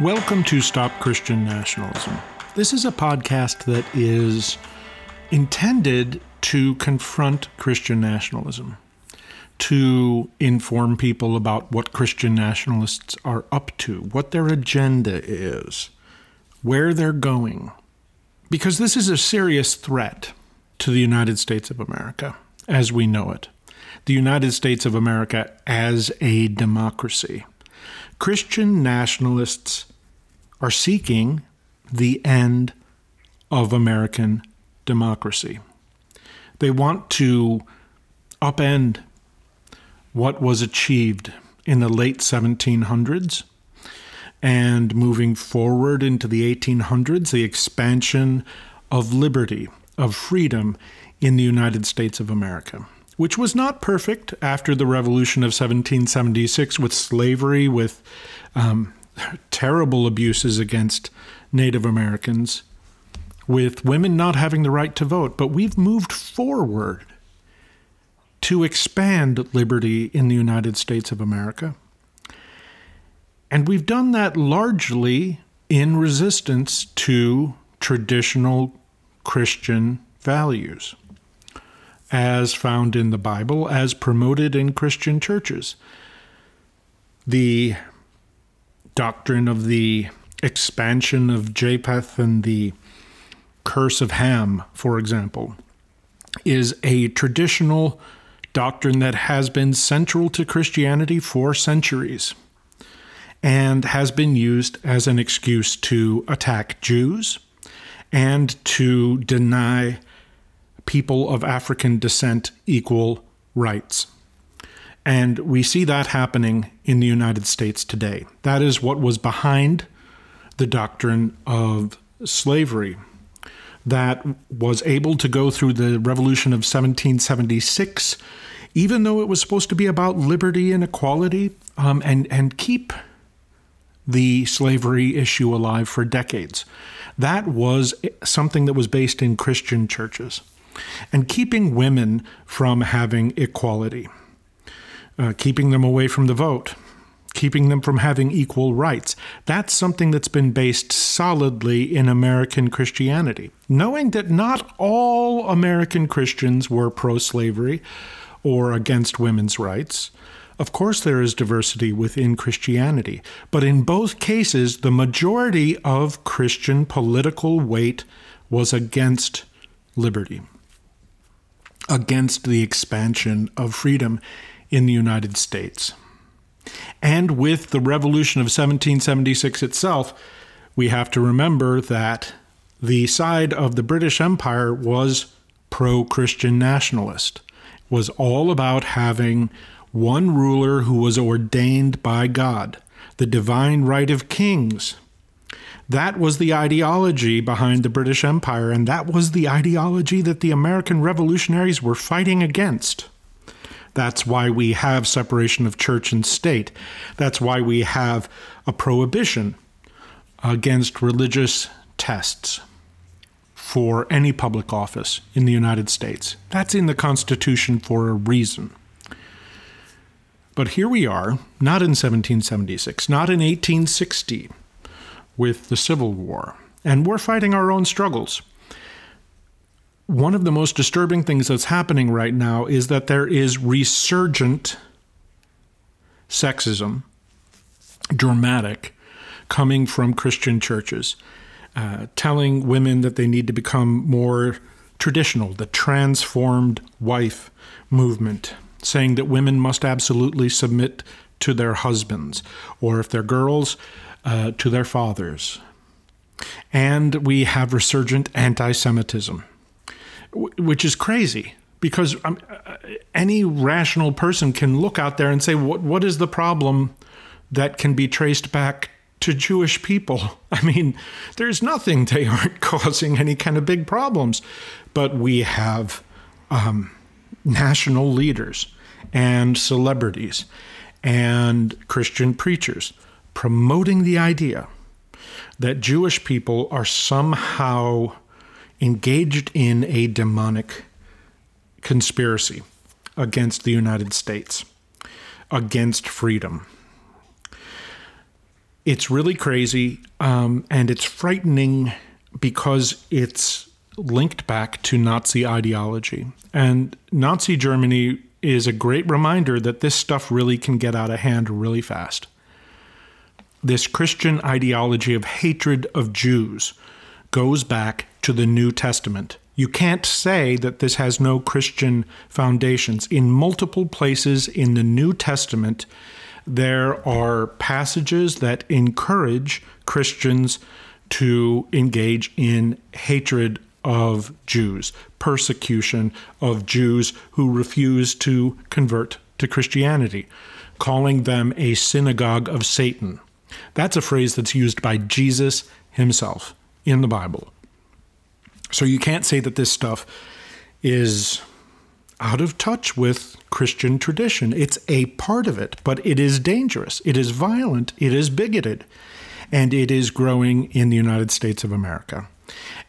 Welcome to Stop Christian Nationalism. This is a podcast that is intended to confront Christian nationalism, to inform people about what Christian nationalists are up to, what their agenda is, where they're going. Because this is a serious threat to the United States of America as we know it, the United States of America as a democracy. Christian nationalists are seeking the end of American democracy. They want to upend what was achieved in the late 1700s and moving forward into the 1800s, the expansion of liberty, of freedom in the United States of America, which was not perfect after the Revolution of 1776 with slavery, with um, terrible abuses against Native Americans, with women not having the right to vote. But we've moved forward to expand liberty in the United States of America. And we've done that largely in resistance to traditional Christian values, as found in the Bible, as promoted in Christian churches. The doctrine of the expansion of Japheth and the curse of Ham, for example, is a traditional doctrine that has been central to Christianity for centuries and has been used as an excuse to attack Jews and to deny people of African descent equal rights. And we see that happening in the United States today. That is what was behind the doctrine of slavery that was able to go through the Revolution of 1776, even though it was supposed to be about liberty and equality, um, and, and keep the slavery issue alive for decades. That was something that was based in Christian churches and keeping women from having equality, uh, keeping them away from the vote, keeping them from having equal rights. That's something that's been based solidly in American Christianity. Knowing that not all American Christians were pro slavery or against women's rights, of course, there is diversity within Christianity, but in both cases, the majority of Christian political weight was against liberty, against the expansion of freedom in the United States. And with the Revolution of 1776 itself, we have to remember that the side of the British Empire was pro Christian nationalist, was all about having one ruler who was ordained by God, the divine right of kings. That was the ideology behind the British Empire, and that was the ideology that the American revolutionaries were fighting against. That's why we have separation of church and state. That's why we have a prohibition against religious tests for any public office in the United States. That's in the Constitution for a reason. But here we are, not in 1776, not in 1860, with the Civil War, and we're fighting our own struggles. One of the most disturbing things that's happening right now is that there is resurgent sexism, dramatic, coming from Christian churches, uh, telling women that they need to become more traditional, the transformed wife movement saying that women must absolutely submit to their husbands, or if they're girls, uh, to their fathers. And we have resurgent anti Semitism, which is crazy because um, any rational person can look out there and say, what, what is the problem that can be traced back to Jewish people? I mean, there's nothing. They aren't causing any kind of big problems. But we have. Um, national leaders and celebrities and Christian preachers promoting the idea that Jewish people are somehow engaged in a demonic conspiracy against the United States, against freedom. It's really crazy um, and it's frightening because it's linked back to Nazi ideology. And Nazi Germany is a great reminder that this stuff really can get out of hand really fast. This Christian ideology of hatred of Jews goes back to the New Testament. You can't say that this has no Christian foundations. In multiple places in the New Testament, there are passages that encourage Christians to engage in hatred of Jews, persecution of Jews who refuse to convert to Christianity, calling them a synagogue of Satan. That's a phrase that's used by Jesus himself in the Bible. So you can't say that this stuff is out of touch with Christian tradition. It's a part of it, but it is dangerous. It is violent. It is bigoted. And it is growing in the United States of America.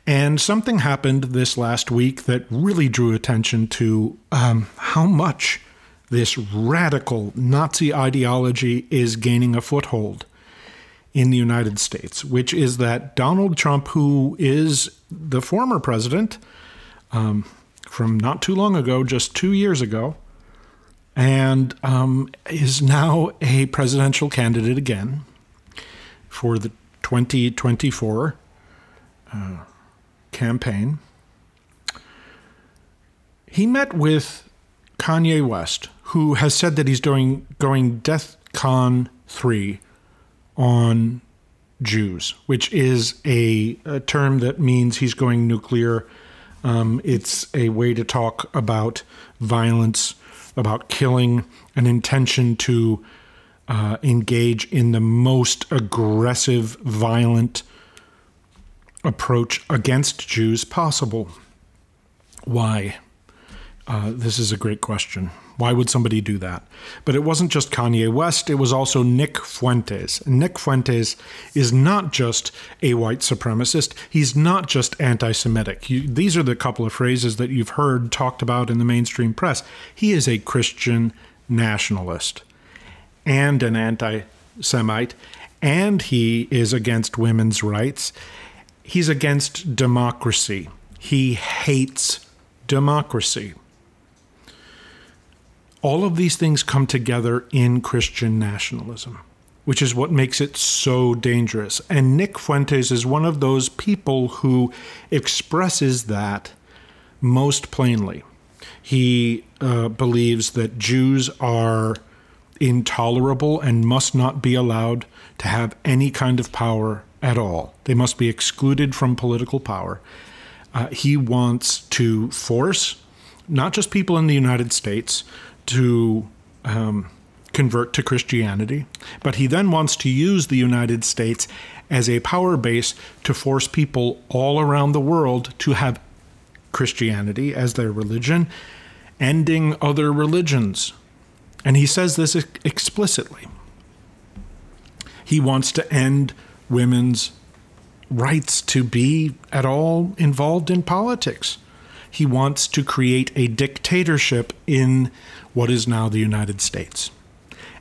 And something happened this last week that really drew attention to um, how much this radical Nazi ideology is gaining a foothold in the United States, which is that Donald Trump, who is the former president um, from not too long ago, just two years ago, and um, is now a presidential candidate again for the 2024 uh, campaign. He met with Kanye West, who has said that he's doing going DEF CON 3 on Jews, which is a, a term that means he's going nuclear. Um, it's a way to talk about violence, about killing, an intention to uh, engage in the most aggressive, violent approach against Jews possible. Why? Uh, this is a great question. Why would somebody do that? But it wasn't just Kanye West, it was also Nick Fuentes. Nick Fuentes is not just a white supremacist, he's not just anti Semitic. These are the couple of phrases that you've heard talked about in the mainstream press. He is a Christian nationalist and an anti Semite, and he is against women's rights. He's against democracy. He hates democracy. All of these things come together in Christian nationalism, which is what makes it so dangerous. And Nick Fuentes is one of those people who expresses that most plainly. He uh, believes that Jews are intolerable and must not be allowed to have any kind of power at all. They must be excluded from political power. Uh, he wants to force not just people in the United States, to um, convert to Christianity, but he then wants to use the United States as a power base to force people all around the world to have Christianity as their religion, ending other religions. And he says this explicitly. He wants to end women's rights to be at all involved in politics. He wants to create a dictatorship in what is now the United States,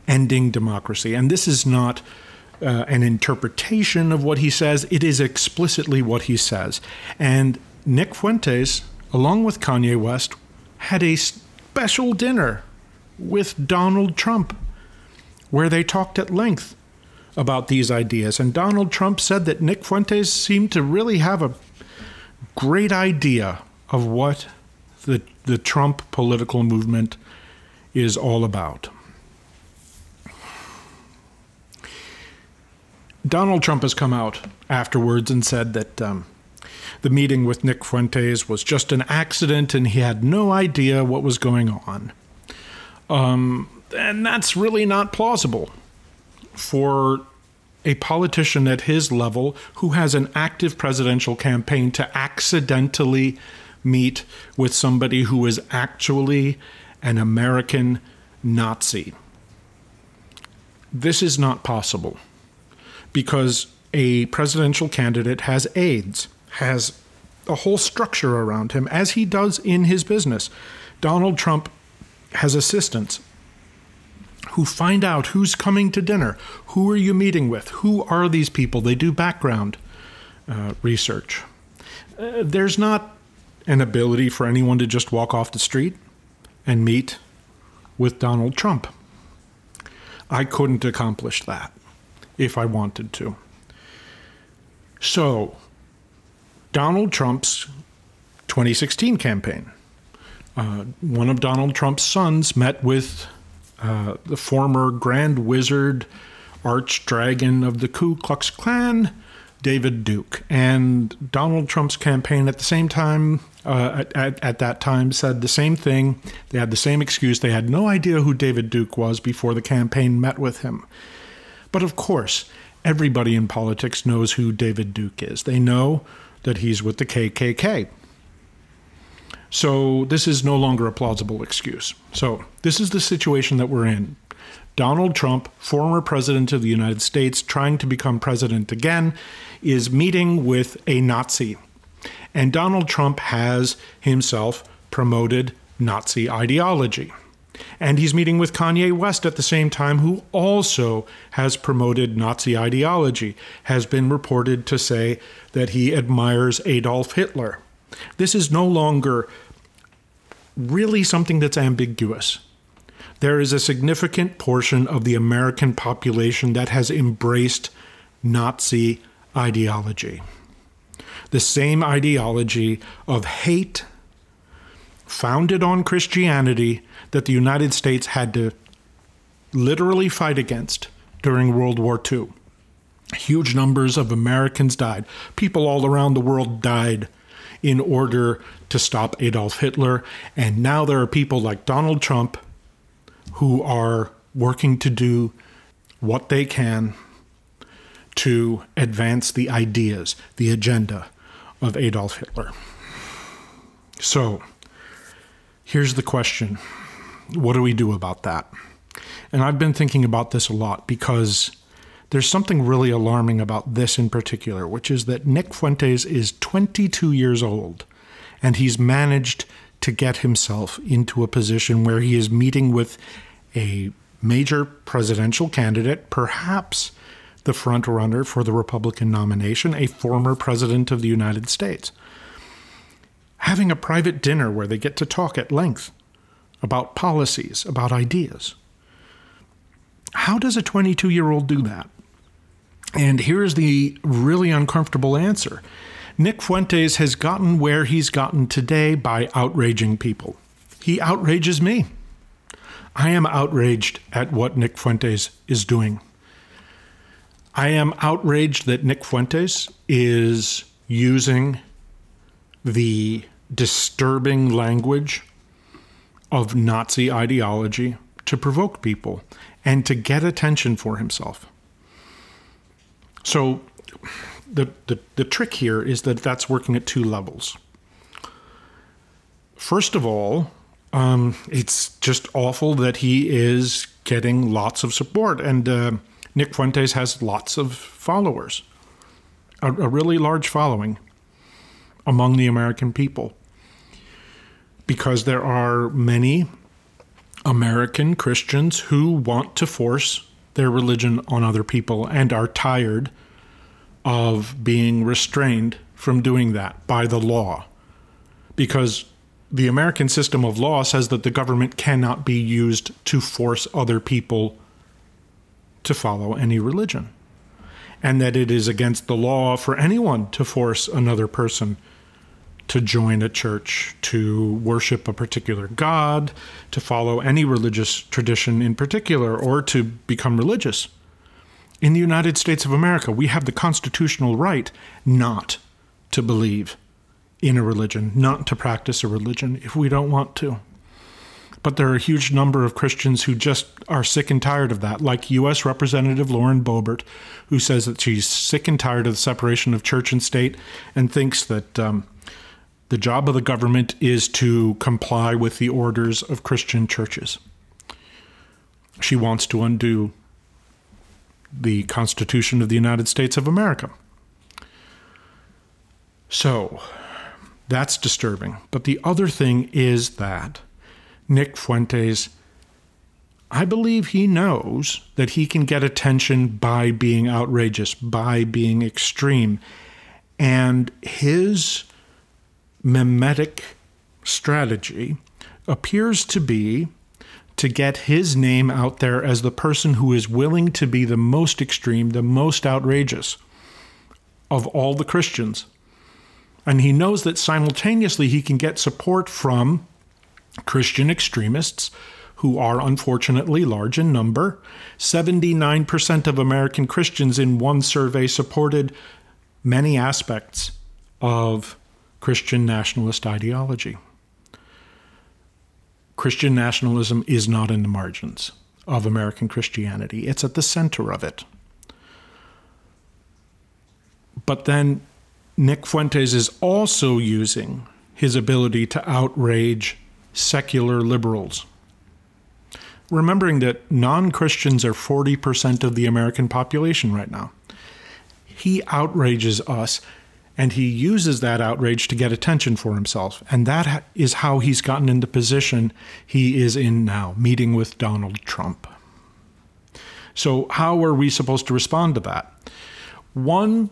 ending democracy. And this is not uh, an interpretation of what he says, it is explicitly what he says. And Nick Fuentes, along with Kanye West, had a special dinner with Donald Trump where they talked at length about these ideas. And Donald Trump said that Nick Fuentes seemed to really have a great idea of what the, the Trump political movement is all about. Donald Trump has come out afterwards and said that um, the meeting with Nick Fuentes was just an accident and he had no idea what was going on. Um, and that's really not plausible for a politician at his level who has an active presidential campaign to accidentally meet with somebody who is actually an American Nazi. This is not possible because a presidential candidate has aides, has a whole structure around him, as he does in his business. Donald Trump has assistants who find out who's coming to dinner, who are you meeting with, who are these people. They do background uh, research. Uh, there's not an ability for anyone to just walk off the street and meet with Donald Trump. I couldn't accomplish that if I wanted to. So, Donald Trump's 2016 campaign. Uh, one of Donald Trump's sons met with uh, the former Grand Wizard, Arch Dragon of the Ku Klux Klan, David Duke. And Donald Trump's campaign at the same time, uh, at, at that time, said the same thing. They had the same excuse. They had no idea who David Duke was before the campaign met with him. But of course, everybody in politics knows who David Duke is. They know that he's with the KKK. So this is no longer a plausible excuse. So this is the situation that we're in. Donald Trump, former president of the United States, trying to become president again, is meeting with a Nazi. And Donald Trump has himself promoted Nazi ideology. And he's meeting with Kanye West at the same time, who also has promoted Nazi ideology, has been reported to say that he admires Adolf Hitler. This is no longer really something that's ambiguous. There is a significant portion of the American population that has embraced Nazi ideology. The same ideology of hate founded on Christianity that the United States had to literally fight against during World War II. Huge numbers of Americans died. People all around the world died in order to stop Adolf Hitler. And now there are people like Donald Trump who are working to do what they can to advance the ideas, the agenda of Adolf Hitler. So, here's the question What do we do about that? And I've been thinking about this a lot because there's something really alarming about this in particular, which is that Nick Fuentes is 22 years old and he's managed to get himself into a position where he is meeting with a major presidential candidate, perhaps the front runner for the Republican nomination, a former president of the United States. Having a private dinner where they get to talk at length about policies, about ideas. How does a 22 year old do that? And here's the really uncomfortable answer Nick Fuentes has gotten where he's gotten today by outraging people. He outrages me. I am outraged at what Nick Fuentes is doing. I am outraged that Nick Fuentes is using the disturbing language of Nazi ideology to provoke people and to get attention for himself. So the, the, the trick here is that that's working at two levels. First of all, um, it's just awful that he is getting lots of support. And uh, Nick Fuentes has lots of followers, a, a really large following among the American people. Because there are many American Christians who want to force their religion on other people and are tired of being restrained from doing that by the law. Because the American system of law says that the government cannot be used to force other people to follow any religion. And that it is against the law for anyone to force another person to join a church, to worship a particular God, to follow any religious tradition in particular, or to become religious. In the United States of America, we have the constitutional right not to believe in a religion, not to practice a religion if we don't want to. But there are a huge number of Christians who just are sick and tired of that, like U.S. Representative Lauren Boebert, who says that she's sick and tired of the separation of church and state and thinks that um, the job of the government is to comply with the orders of Christian churches. She wants to undo the Constitution of the United States of America. So, that's disturbing. But the other thing is that Nick Fuentes I believe he knows that he can get attention by being outrageous, by being extreme. And his mimetic strategy appears to be to get his name out there as the person who is willing to be the most extreme, the most outrageous of all the Christians. And he knows that simultaneously he can get support from Christian extremists who are unfortunately large in number. 79% of American Christians in one survey supported many aspects of Christian nationalist ideology. Christian nationalism is not in the margins of American Christianity, it's at the center of it. But then Nick Fuentes is also using his ability to outrage secular liberals. Remembering that non Christians are 40% of the American population right now. He outrages us and he uses that outrage to get attention for himself. And that is how he's gotten in the position he is in now, meeting with Donald Trump. So, how are we supposed to respond to that? One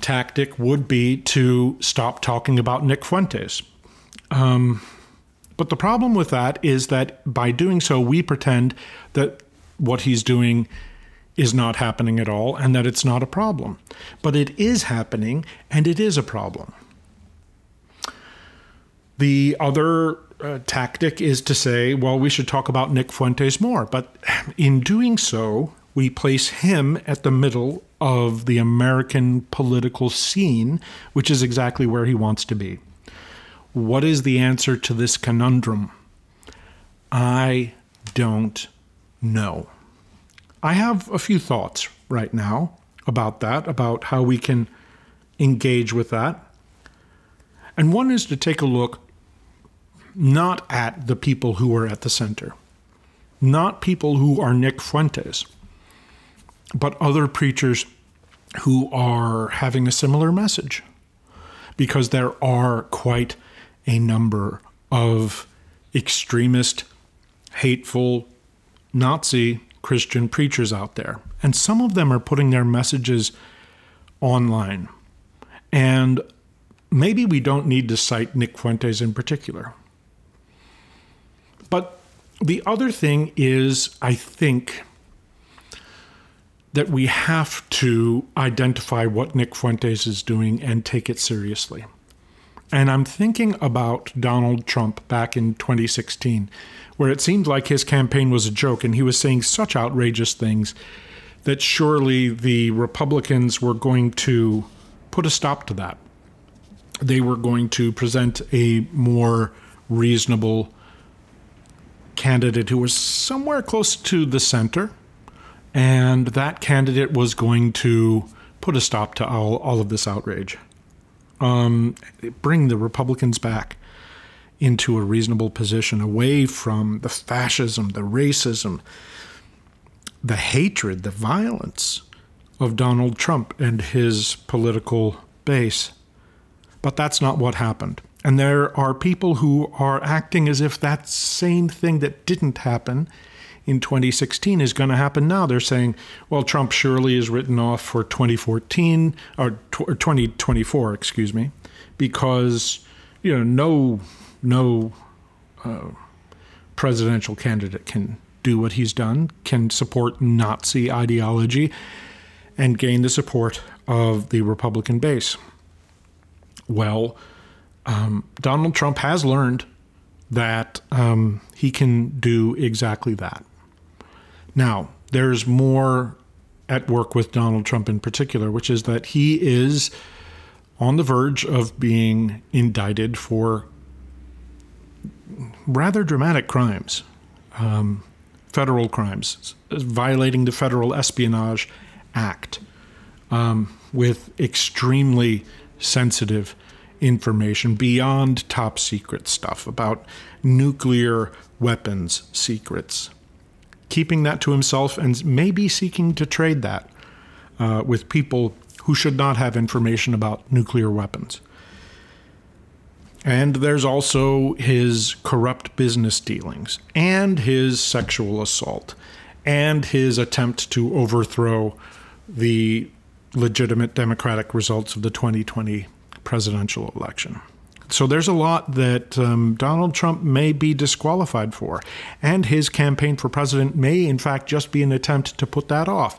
tactic would be to stop talking about Nick Fuentes. Um, but the problem with that is that by doing so, we pretend that what he's doing is not happening at all and that it's not a problem. But it is happening and it is a problem. The other uh, tactic is to say, well, we should talk about Nick Fuentes more. But in doing so, we place him at the middle of the American political scene, which is exactly where he wants to be. What is the answer to this conundrum? I don't know. I have a few thoughts right now about that, about how we can engage with that. And one is to take a look not at the people who are at the center, not people who are Nick Fuentes, but other preachers who are having a similar message. Because there are quite a number of extremist, hateful, Nazi Christian preachers out there. And some of them are putting their messages online. And maybe we don't need to cite Nick Fuentes in particular. But the other thing is, I think, that we have to identify what Nick Fuentes is doing and take it seriously. And I'm thinking about Donald Trump back in 2016 where it seemed like his campaign was a joke and he was saying such outrageous things that surely the Republicans were going to put a stop to that. They were going to present a more reasonable candidate who was somewhere close to the center, and that candidate was going to put a stop to all, all of this outrage. Um, bring the Republicans back into a reasonable position away from the fascism, the racism, the hatred, the violence of Donald Trump and his political base. But that's not what happened. And there are people who are acting as if that same thing that didn't happen in 2016 is going to happen now. They're saying, well, Trump surely is written off for 2014 or, 2024, excuse me, because you know no no uh, presidential candidate can do what he's done, can support Nazi ideology, and gain the support of the Republican base. Well, um, Donald Trump has learned that um, he can do exactly that. Now, there's more at work with Donald Trump in particular, which is that he is on the verge of being indicted for rather dramatic crimes, um, federal crimes, violating the Federal Espionage Act um, with extremely sensitive information beyond top secret stuff about nuclear weapons secrets. Keeping that to himself and maybe seeking to trade that uh, with people who should not have information about nuclear weapons. And there's also his corrupt business dealings, and his sexual assault, and his attempt to overthrow the legitimate democratic results of the 2020 presidential election. So there's a lot that um, Donald Trump may be disqualified for, and his campaign for president may, in fact, just be an attempt to put that off.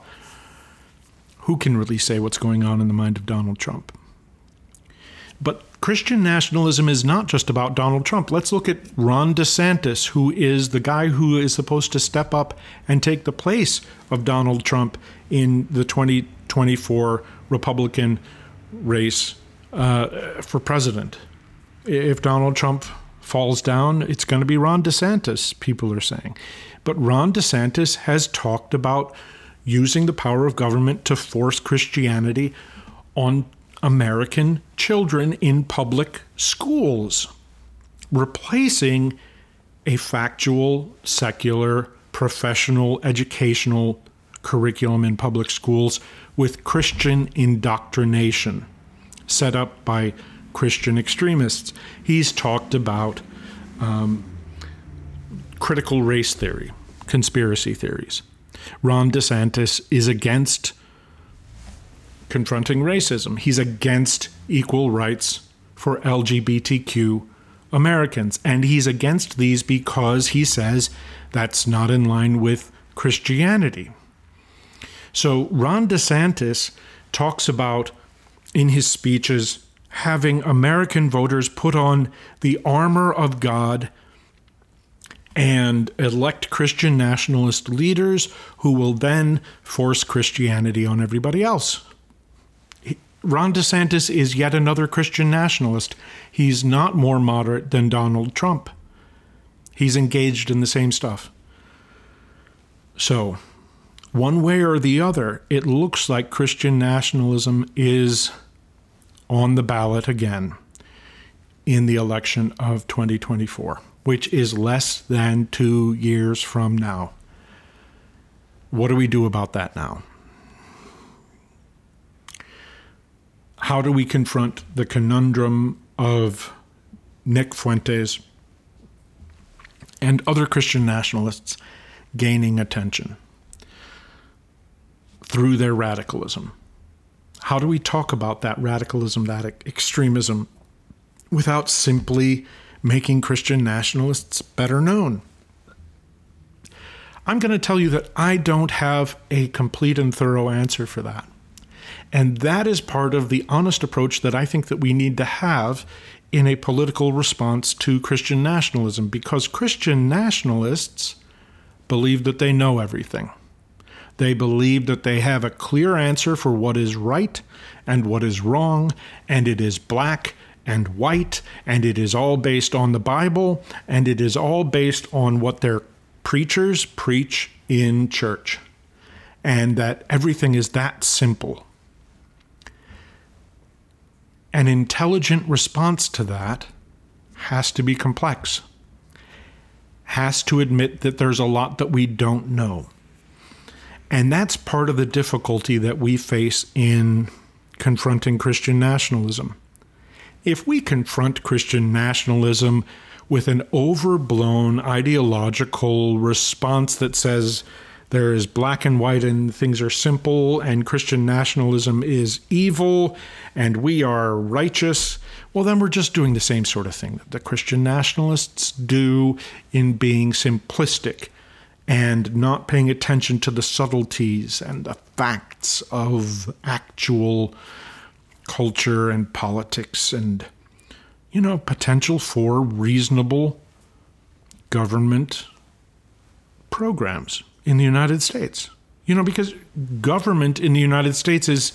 Who can really say what's going on in the mind of Donald Trump? But Christian nationalism is not just about Donald Trump. Let's look at Ron DeSantis, who is the guy who is supposed to step up and take the place of Donald Trump in the 2024 Republican race uh, for president if Donald Trump falls down, it's going to be Ron DeSantis, people are saying. But Ron DeSantis has talked about using the power of government to force Christianity on American children in public schools, replacing a factual, secular, professional, educational curriculum in public schools with Christian indoctrination set up by Christian extremists. He's talked about um, critical race theory, conspiracy theories. Ron DeSantis is against confronting racism. He's against equal rights for LGBTQ Americans. And he's against these because he says that's not in line with Christianity. So Ron DeSantis talks about in his speeches having American voters put on the armor of God and elect Christian nationalist leaders who will then force Christianity on everybody else. Ron DeSantis is yet another Christian nationalist. He's not more moderate than Donald Trump. He's engaged in the same stuff. So, one way or the other, it looks like Christian nationalism is on the ballot again in the election of 2024, which is less than two years from now. What do we do about that now? How do we confront the conundrum of Nick Fuentes and other Christian nationalists gaining attention through their radicalism? How do we talk about that radicalism, that extremism, without simply making Christian nationalists better known? I'm going to tell you that I don't have a complete and thorough answer for that. And that is part of the honest approach that I think that we need to have in a political response to Christian nationalism because Christian nationalists believe that they know everything. They believe that they have a clear answer for what is right and what is wrong, and it is black and white, and it is all based on the Bible, and it is all based on what their preachers preach in church, and that everything is that simple. An intelligent response to that has to be complex, has to admit that there's a lot that we don't know. And that's part of the difficulty that we face in confronting Christian nationalism. If we confront Christian nationalism with an overblown ideological response that says there is black and white and things are simple and Christian nationalism is evil and we are righteous, well, then we're just doing the same sort of thing that the Christian nationalists do in being simplistic and not paying attention to the subtleties and the facts of actual culture and politics and, you know, potential for reasonable government programs in the United States. You know, because government in the United States is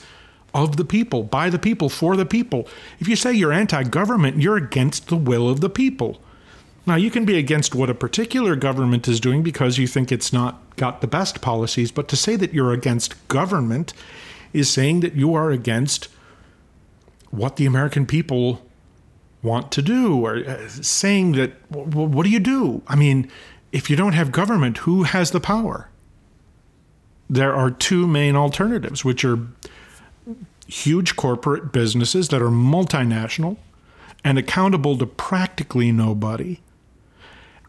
of the people, by the people, for the people. If you say you're anti government, you're against the will of the people. Now, you can be against what a particular government is doing because you think it's not got the best policies, but to say that you're against government is saying that you are against what the American people want to do, or uh, saying that, well, what do you do? I mean, if you don't have government, who has the power? There are two main alternatives, which are huge corporate businesses that are multinational and accountable to practically nobody.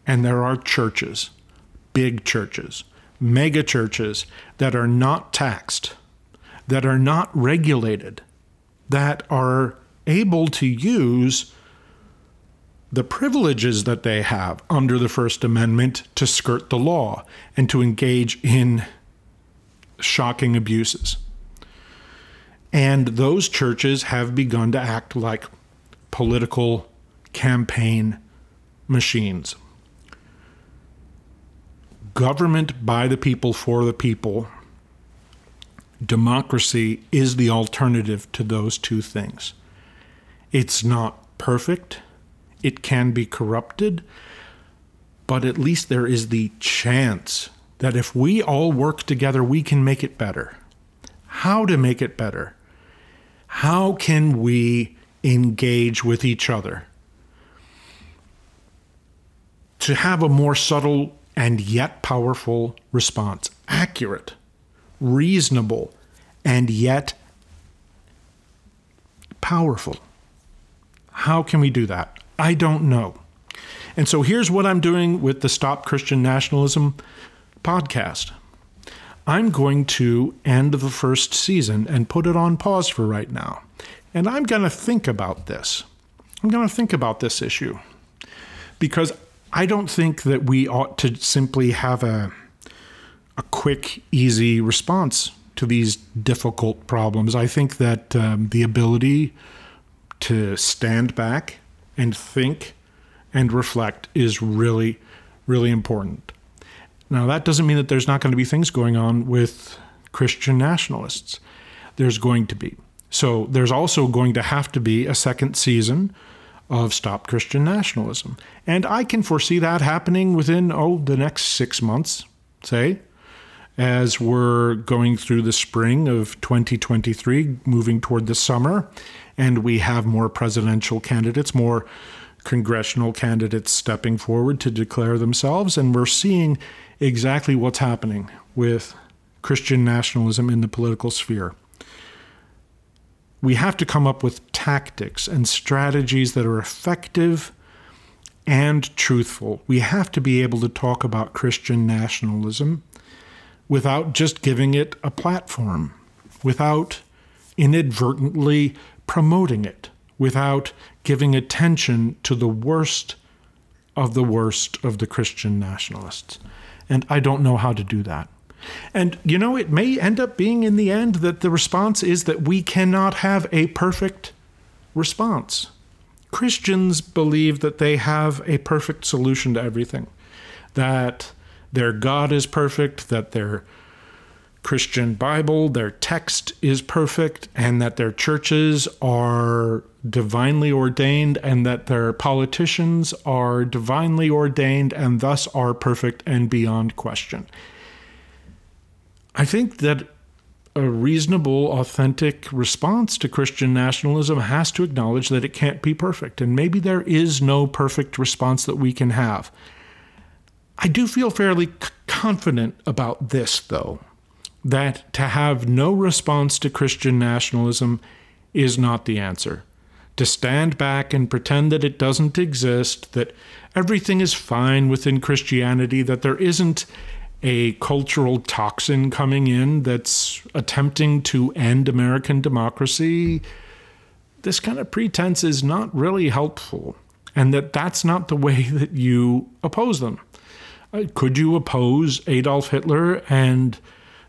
And there are churches, big churches, mega churches that are not taxed, that are not regulated, that are able to use the privileges that they have under the First Amendment to skirt the law and to engage in shocking abuses. And those churches have begun to act like political campaign machines. Government by the people for the people. Democracy is the alternative to those two things. It's not perfect, it can be corrupted, but at least there is the chance that if we all work together, we can make it better. How to make it better? How can we engage with each other. To have a more subtle and yet powerful response, accurate, reasonable, and yet powerful. How can we do that? I don't know. And so here's what I'm doing with the Stop Christian Nationalism podcast. I'm going to end the first season and put it on pause for right now. And I'm going to think about this. I'm going to think about this issue because I don't think that we ought to simply have a, a quick, easy response to these difficult problems. I think that um, the ability to stand back and think and reflect is really, really important. Now, that doesn't mean that there's not going to be things going on with Christian nationalists. There's going to be. So there's also going to have to be a second season of Stop Christian Nationalism. And I can foresee that happening within, oh, the next six months, say, as we're going through the spring of 2023, moving toward the summer, and we have more presidential candidates, more congressional candidates stepping forward to declare themselves. And we're seeing exactly what's happening with Christian nationalism in the political sphere we have to come up with tactics and strategies that are effective and truthful. We have to be able to talk about Christian nationalism without just giving it a platform, without inadvertently promoting it, without giving attention to the worst of the worst of the Christian nationalists. And I don't know how to do that. And, you know, it may end up being in the end that the response is that we cannot have a perfect response. Christians believe that they have a perfect solution to everything, that their God is perfect, that their Christian Bible, their text is perfect, and that their churches are divinely ordained, and that their politicians are divinely ordained and thus are perfect and beyond question. I think that a reasonable, authentic response to Christian nationalism has to acknowledge that it can't be perfect. And maybe there is no perfect response that we can have. I do feel fairly confident about this, though, that to have no response to Christian nationalism is not the answer. To stand back and pretend that it doesn't exist, that everything is fine within Christianity, that there isn't a cultural toxin coming in that's attempting to end American democracy, this kind of pretense is not really helpful. And that that's not the way that you oppose them. Uh, could you oppose Adolf Hitler and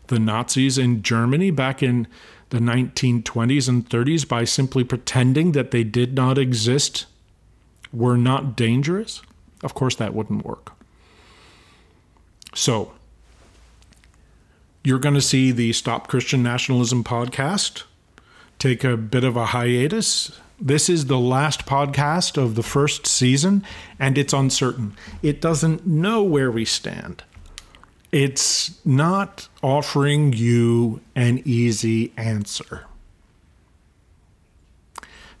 the Nazis in Germany back in the 1920s and 30s by simply pretending that they did not exist, were not dangerous? Of course, that wouldn't work. So, you're going to see the Stop Christian Nationalism podcast take a bit of a hiatus. This is the last podcast of the first season, and it's uncertain. It doesn't know where we stand. It's not offering you an easy answer.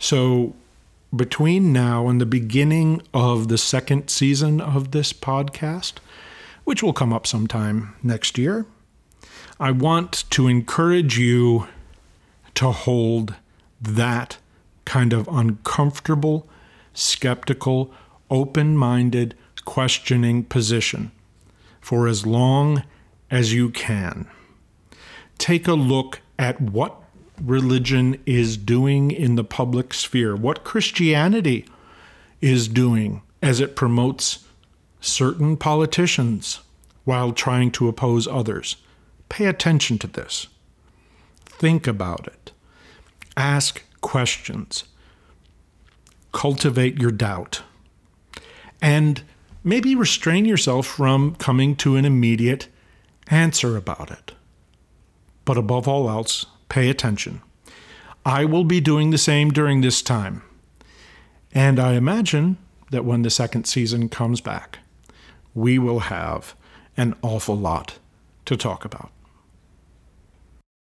So, between now and the beginning of the second season of this podcast, which will come up sometime next year, I want to encourage you to hold that kind of uncomfortable skeptical, open minded, questioning position for as long as you can. Take a look at what religion is doing in the public sphere, what Christianity is doing as it promotes certain politicians while trying to oppose others. Pay attention to this. Think about it. Ask questions. Cultivate your doubt. And maybe restrain yourself from coming to an immediate answer about it. But above all else, pay attention. I will be doing the same during this time. And I imagine that when the second season comes back, we will have an awful lot to talk about.